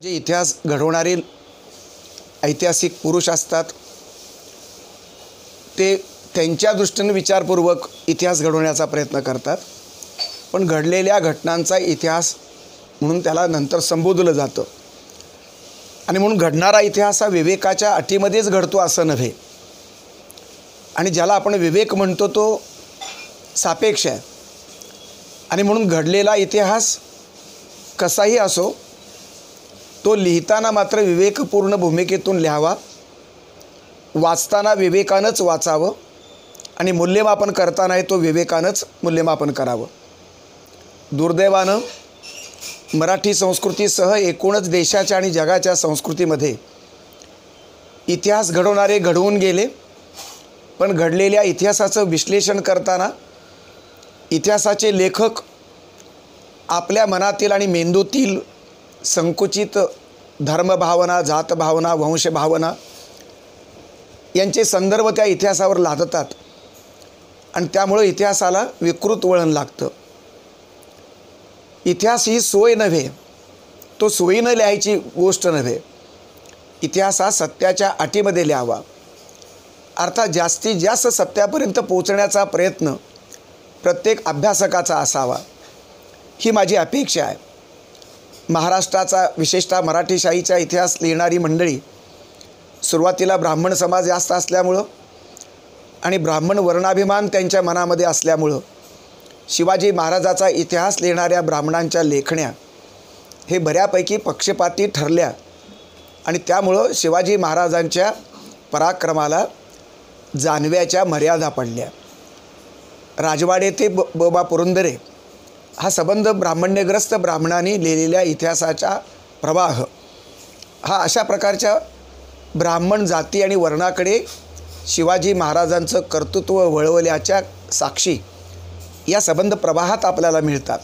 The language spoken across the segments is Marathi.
जे इतिहास घडवणारे ऐतिहासिक पुरुष असतात ते त्यांच्या दृष्टीनं विचारपूर्वक इतिहास घडवण्याचा प्रयत्न करतात. पण घडलेल्या घटनांचा इतिहास म्हणून त्याला नंतर संबोधलं जातं. आणि म्हणून घडणारा इतिहास हा विवेकाच्या अटीमध्येच घडतो असं नव्हे. आणि ज्याला आपण विवेक म्हणतो तो सापेक्ष आहे. आणि म्हणून घडलेला इतिहास कसाही असो तो लिहिताना मात्र विवेकपूर्ण भूमिकेतून लिहावा. वाचताना विवेकानंच वाचावं आणि मूल्यमापन करतानाही तो विवेकानंच मूल्यमापन करावं. दुर्दैवानं मराठी संस्कृतीसह एकूणच देशाच्या आणि जगाच्या संस्कृतीमध्ये इतिहास घडवणारे घडवून गेले पण घडलेल्या इतिहासाचं विश्लेषण करताना इतिहासाचे लेखक आपल्या मनातील आणि मेंदूतील संकुचित धर्मभावना जातभावना वंशभावना यांचे संदर्भ त्या इतिहासावर लादतात. आणि त्यामुळं इतिहासाला विकृत वळण लागतं. इतिहास ही सोय नव्हे तो सोयीनं लिहायची गोष्ट नव्हे. इतिहास हा सत्याच्या अटीमध्ये लिहावा. अर्थात जास्तीत जास्त सत्यापर्यंत पोचण्याचा प्रयत्न प्रत्येक अभ्यासकाचा असावा. ही माझी अपेक्षा आहे. महाराष्ट्राचा विशेषतः मराठीशाहीचा इतिहास लिहिणारी मंडळी सुरुवातीला ब्राह्मण समाज जास्त असल्यामुळं आणि ब्राह्मण वर्णाभिमान त्यांच्या मनामध्ये असल्यामुळं शिवाजी महाराजाचा इतिहास लिहिणाऱ्या ब्राह्मणांच्या लेखण्या हे बऱ्यापैकी पक्षपाती ठरल्या आणि त्यामुळं शिवाजी महाराजांच्या पराक्रमाला जानव्याच्या मर्यादा पडल्या. राजवाडे ते ब बोबा पुरंदरे हा संबंध ब्राह्मण्यग्रस्त ब्राह्मणांनी लिहिलेल्या इतिहासाचा प्रवाह. हा अशा प्रकारच्या ब्राह्मण जाती आणि वर्णाकडे शिवाजी महाराजांचं कर्तृत्व वळवल्याच्या साक्षी या संबंध प्रवाहात आपल्याला मिळतात.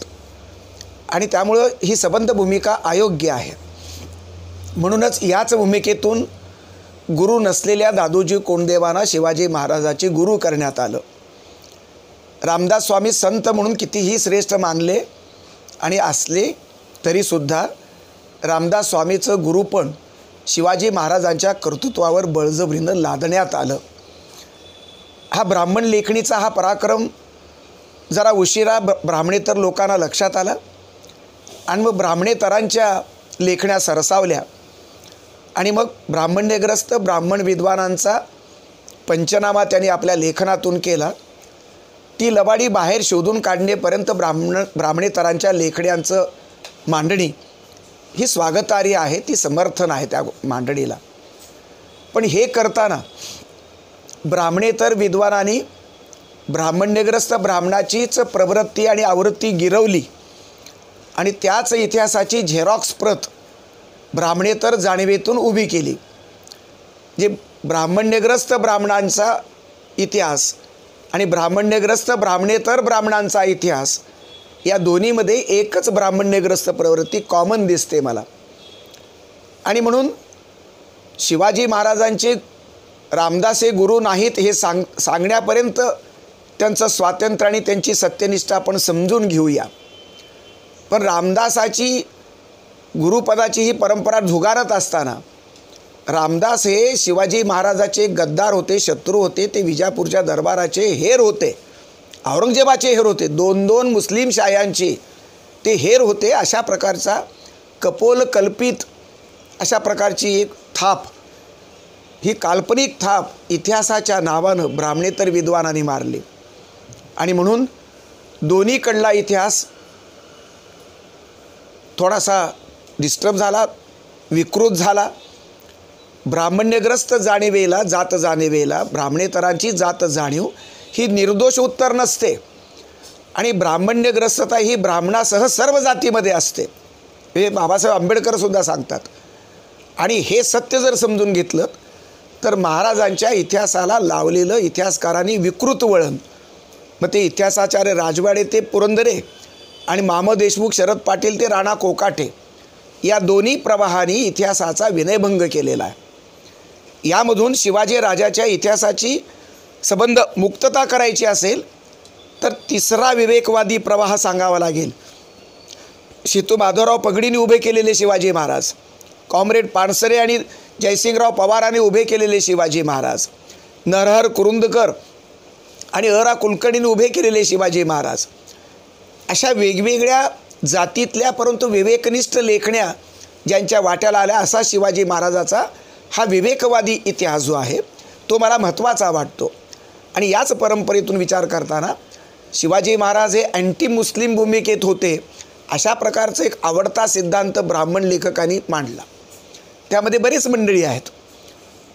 आणि त्यामुळं ही संबंध भूमिका अयोग्य आहे. म्हणूनच याच भूमिकेतून गुरु नसलेल्या दादोजी कोंडदेवांना शिवाजी महाराजाची गुरु करण्यात आलं. रामदास स्वामी संत म्हणून कितीही श्रेष्ठ मानले आणि असले तरीसुद्धा रामदास स्वामीचं गुरुपण शिवाजी महाराजांच्या कर्तृत्वावर बळजबरीनं लादण्यात आलं. हा ब्राह्मण लेखणीचा हा पराक्रम जरा उशिरा ब ब्राह्मणेतर लोकांना लक्षात आला आणि मग ब्राह्मणेतरांच्या लेखण्या सरसावल्या. आणि मग ब्राह्मण्यग्रस्त ब्राह्मण विद्वानांचा पंचनामा त्यांनी आपल्या लेखनातून केला. ती लबाडी बाहेर शोधून काढणेपर्यंत ब्राह्मण ब्राह्मणेतरांच्या लेखड्यांचं मांडणी. ही स्वागतार्य आहे ती समर्थन आहे त्या मांडणीला. पण हे करताना ब्राह्मणेतर विद्वानांनी ब्राह्मण्यग्रस्त ब्राह्मणाचीच प्रवृत्ती आणि आवृत्ती गिरवली आणि त्याच इतिहासाची झेरॉक्स प्रत ब्राह्मणेतर जाणीवेतून उभी केली. जे ब्राह्मण्यग्रस्त ब्राह्मणांचा इतिहास आणि ब्राह्मण्यग्रस्त ब्राह्मणेतर ब्राह्मणांचा इतिहास. या दोन्हीमध्ये एकच ब्राह्मण्यग्रस्त प्रवृत्ती कॉमन दिसते मला. आणि म्हणून शिवाजी महाराजांचे रामदास हे गुरु नाहीत हे सांग सांगण्यापर्यंत त्यांचं स्वातंत्र्य आणि त्यांची सत्यनिष्ठा आपण समजून घेऊया. पण रामदासाची गुरुपदाची ही परंपरा झुगारत असताना रामदास हे शिवाजी महाराजाचे गद्दार होते शत्रू होते ते विजापूरच्या दरबाराचे हेर होते. औरंगजेबाचे हेर होते. दोन दोन मुस्लिम शाह्यांचे ते हेर होते. अशा प्रकारचा कपोल कल्पित अशा प्रकारची एक थाप. ही काल्पनिक थाप इतिहासाच्या नावानं ब्राह्मणेतर विद्वानांनी मारली. आणि म्हणून दोन्हीकडला इतिहास थोडासा डिस्टर्ब झाला विकृत झाला. ब्राह्मण्यग्रस्त जाणीवेला जात जाणीवेला ब्राह्मणेतरांची जात जाणीव ही निर्दोष उत्तर नसते. आणि ब्राह्मण्यग्रस्तता ही ब्राह्मणासह सर्व जातीमध्ये असते. हे बाबासाहेब आंबेडकरसुद्धा सांगतात. आणि हे सत्य जर समजून घेतलं तर महाराजांच्या इतिहासाला लावलेलं इतिहासकारांनी विकृत वळण. मग ते इतिहासाचार्य राजवाडे ते पुरंदरे आणि माम देशमुख शरद पाटील ते राणा कोकाटे या दोन्ही प्रवाहांनी इतिहासाचा विनयभंग केलेला आहे. यामधून शिवाजी राजाच्या इतिहासाची संबंध मुक्तता करायची असेल तर तिसरा विवेकवादी प्रवाह सांगावा लागेल. शितू माधवराव पगडीने उभे केलेले शिवाजी महाराज कॉम्रेड पानसरे आणि जयसिंगराव पवारांनी उभे केलेले शिवाजी महाराज नरहर कुरुंदकर आणि अरा कुलकर्णीने उभे केलेले शिवाजी महाराज. अशा वेगवेगळ्या जातीतल्या परंतु विवेकनिष्ठ लेखण्या ज्यांच्या वाट्याला आल्या असा शिवाजी महाराजाचा हा विवेकवादी इतिहास जो आहे तो मला महत्त्वाचा वाटतो. आणि याच परंपरेतून विचार करताना शिवाजी महाराज हे अँटी मुस्लिम भूमिकेत होते अशा प्रकारचा एक आवडता सिद्धांत ब्राह्मण लेखकांनी मांडला. त्यामध्ये बरीच मंडळी आहेत.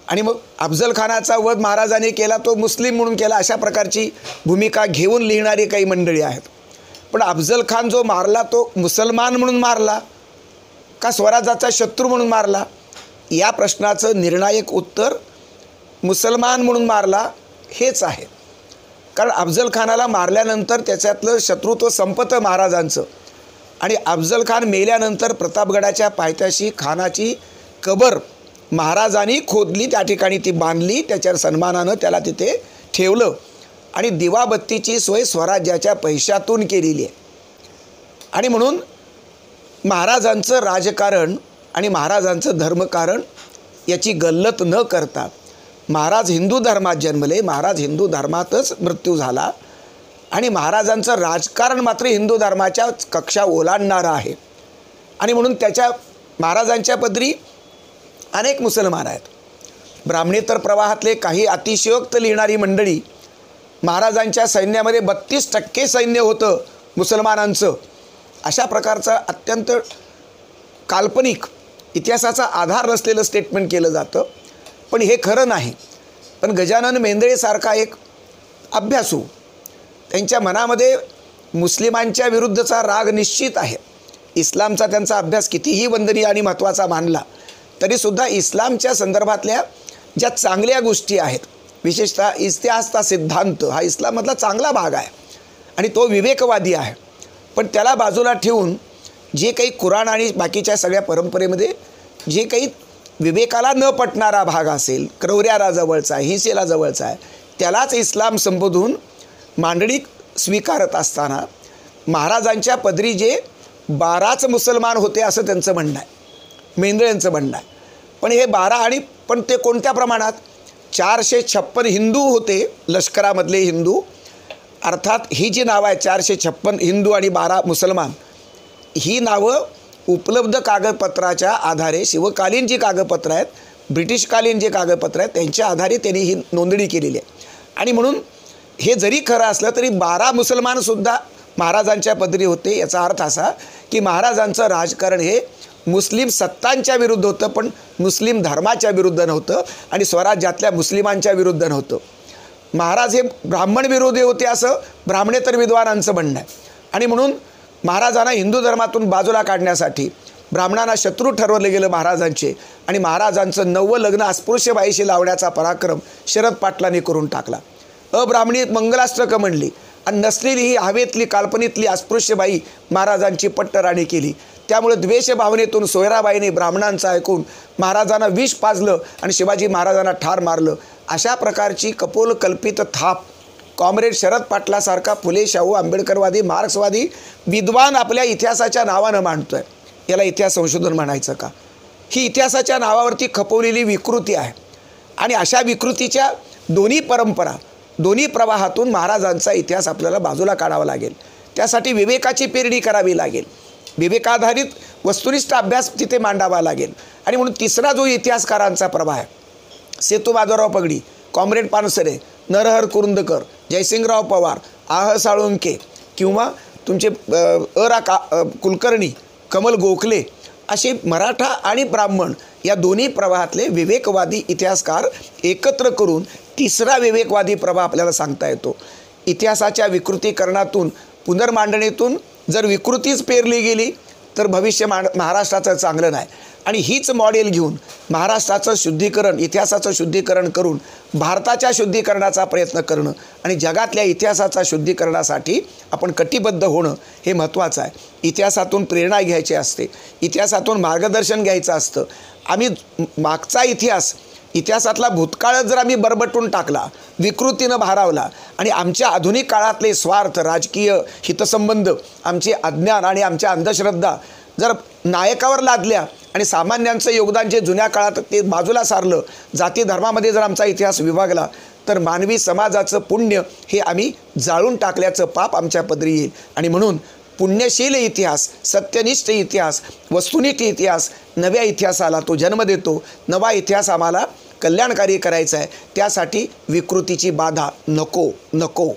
आणि मग अफजल खानाचा वध महाराजांनी केला तो मुस्लिम म्हणून केला अशा प्रकारची भूमिका घेऊन लिहिणारी काही मंडळी आहेत. पण अफजल खान जो मारला तो मुसलमान म्हणून मारला का स्वराजाचा शत्रू म्हणून मारला? या प्रश्नाचं निर्णायक उत्तर मुसलमान म्हणून मारला हेच आहे. कारण अफजल खानाला मारल्यानंतर त्याच्यातलं शत्रुत्व संपतं महाराजांचं. आणि अफजल खान मेल्यानंतर प्रतापगडाच्या पायथ्याशी खानाची कबर महाराजांनी खोदली त्या ठिकाणी ती बांधली त्याच्या सन्मानानं त्याला तिथे ठेवलं. आणि दिवाबत्तीची सोय स्वराज्याच्या पैशातून केलेली आहे. आणि म्हणून महाराजांचं राजकारण आणि महाराजांचं धर्मकारण याची गल्लत न करता महाराज हिंदू धर्मात जन्मले महाराज हिंदू धर्मातच मृत्यू झाला आणि महाराजांचं राजकारण मात्र हिंदू धर्माच्या कक्षा ओलांडणारं आहे. आणि म्हणून त्याच्या महाराजांच्या पदरी अनेक मुसलमान आहेत. ब्राह्मणेतर प्रवाहातले काही अतिशयोक्त लिहिणारी मंडळी महाराजांच्या सैन्यामध्ये बत्तीस टक्के सैन्य होतं मुसलमानांचं. अशा प्रकारचं अत्यंत काल्पनिक इतिहासाचा आधार नसलेलं स्टेटमेंट केलं जातं. पण हे खरं नाही. पण गजानन मेंदळेसारखा एक अभ्यासू त्यांच्या मनामध्ये मुस्लिमांच्या विरुद्धचा राग निश्चित आहे. इस्लामचा त्यांचा अभ्यास कितीही वंदनीय आणि महत्त्वाचा मानला तरीसुद्धा इस्लामच्या संदर्भातल्या ज्या चांगल्या गोष्टी आहेत विशेषतः इतिहासचा सिद्धांत हा इस्लाममधला चांगला भाग आहे आणि तो विवेकवादी आहे. पण त्याला बाजूला ठेवून जे काही कुराण आणि बाकीच्या सगळ्या परंपरेमध्ये जे काही विवेकाला न पटणारा भाग असेल क्रौर्याला जवळचा आहे हिंसेला जवळचा आहे त्यालाच इस्लाम संबोधून मांडणी स्वीकारत असताना महाराजांच्या पदरी जे बाराच मुसलमान होते असं त्यांचं म्हणणं आहे. मेंदळ्यांचं म्हणणं आहे. पण हे बारा आणि पण ते कोणत्या प्रमाणात? चारशे छप्पन हिंदू होते लष्करामधले हिंदू. अर्थात ही जी नावं आहेत चारशे छप्पन हिंदू आणि बारा मुसलमान ही नावं उपलब्ध कागदपत्राच्या आधारे शिवकालीन जी कागदपत्रं आहेत ब्रिटिशकालीन जे कागदपत्रं आहेत त्यांच्या आधारे त्यांनी ही नोंदणी केलेली आहे. आणि म्हणून हे जरी खरं असलं तरी बारा मुसलमानसुद्धा महाराजांच्या पदरी होते. याचा अर्थ असा की महाराजांचं राजकारण हे मुस्लिम सत्तांच्या विरुद्ध होतं पण मुस्लिम धर्माच्या विरुद्ध नव्हतं आणि स्वराज्यातल्या मुस्लिमांच्या विरुद्ध नव्हतं. महाराज हे ब्राह्मण विरोधी होते असं ब्राह्मणेतर विद्वानांचं म्हणणं आहे. आणि म्हणून महाराजांना हिंदू धर्मातून बाजूला काढण्यासाठी ब्राह्मणांना शत्रू ठरवले गेलं महाराजांचे आणि महाराजांचं नववं लग्न अस्पृश्यबाईशी लावण्याचा पराक्रम शरद पाटलांनी करून टाकला. अब्राह्मणी मंगलास्त्रक म्हणली आणि नसलेली ही हवेतली काल्पनीतली अस्पृश्यबाई महाराजांची पट्टराणी केली. त्यामुळे द्वेषभावनेतून सोयराबाईने ब्राह्मणांचं ऐकून महाराजांना विष पाजलं आणि शिवाजी महाराजांना ठार मारलं. अशा प्रकारची कपोल कल्पित थाप कॉम्रेड शरद पाटलासारखा फुले शाहू आंबेडकरवादी मार्क्सवादी विद्वान आपल्या इतिहासाच्या नावानं मांडतो आहे याला इतिहास संशोधन म्हणायचं का? ही इतिहासाच्या नावावरती खपवलेली विकृती आहे. आणि अशा विकृतीच्या दोन्ही परंपरा दोन्ही प्रवाहातून महाराजांचा इतिहास आपल्याला बाजूला काढावा लागेल. त्यासाठी विवेकाची पेरणी करावी लागेल. विवेकाधारित वस्तुनिष्ठ अभ्यास तिथे मांडावा लागेल. आणि म्हणून तिसरा जो इतिहासकारांचा प्रवाह आहे सेतू माधवराव पगडी कॉम्रेड पानसरे नरहर कुरुंदकर जयसिंगराव पवार आह साळुंके किंवा तुमचे अरा का कुलकर्णी कमल गोखले असे मराठा आणि ब्राह्मण या दोन्ही प्रवाहातले विवेकवादी इतिहासकार एकत्र करून तिसरा विवेकवादी प्रवाह आपल्याला सांगता येतो. इतिहासाच्या विकृतीकरणातून पुनर्मांडणीतून जर विकृतीच पेरली गेली तर भविष्य मा महाराष्ट्राचं चांगलं नाही. आणि हीच मॉडेल घेऊन महाराष्ट्राचं शुद्धीकरण इतिहासाचं शुद्धीकरण करून भारताच्या शुद्धीकरणाचा प्रयत्न करणं आणि जगातल्या इतिहासाचा शुद्धीकरणासाठी आपण कटिबद्ध होणं हे महत्त्वाचं आहे. इतिहासातून प्रेरणा घ्यायची असते. इतिहासातून मार्गदर्शन घ्यायचं असतं. आम्ही मागचा इतिहास इतिहासातला भूतकाळच जर आम्ही बरबटून टाकला विकृतीनं भारावला आणि आमच्या आधुनिक काळातले स्वार्थ राजकीय हितसंबंध आमचे अज्ञान आणि आमच्या अंधश्रद्धा जर नायकावर लादल्या आणि सामान्यांचं योगदान जे जुन्या काळात ते बाजूला सारलं जाती धर्मामध्ये जर आमचा इतिहास विभागला तर मानवी समाजाचं पुण्य हे आम्ही जाळून टाकल्याचं पाप आमच्या पदरी येईल. आणि म्हणून पुण्यशील इतिहास सत्यनिष्ठ इतिहास वस्तुनिष्ठ इतिहास नव्या इतिहासाला तो जन्म देतो नवा इतिहास आम्हाला कल्याणकारी करायचा आहे. त्यासाठी विकृतीची बाधा नको नको.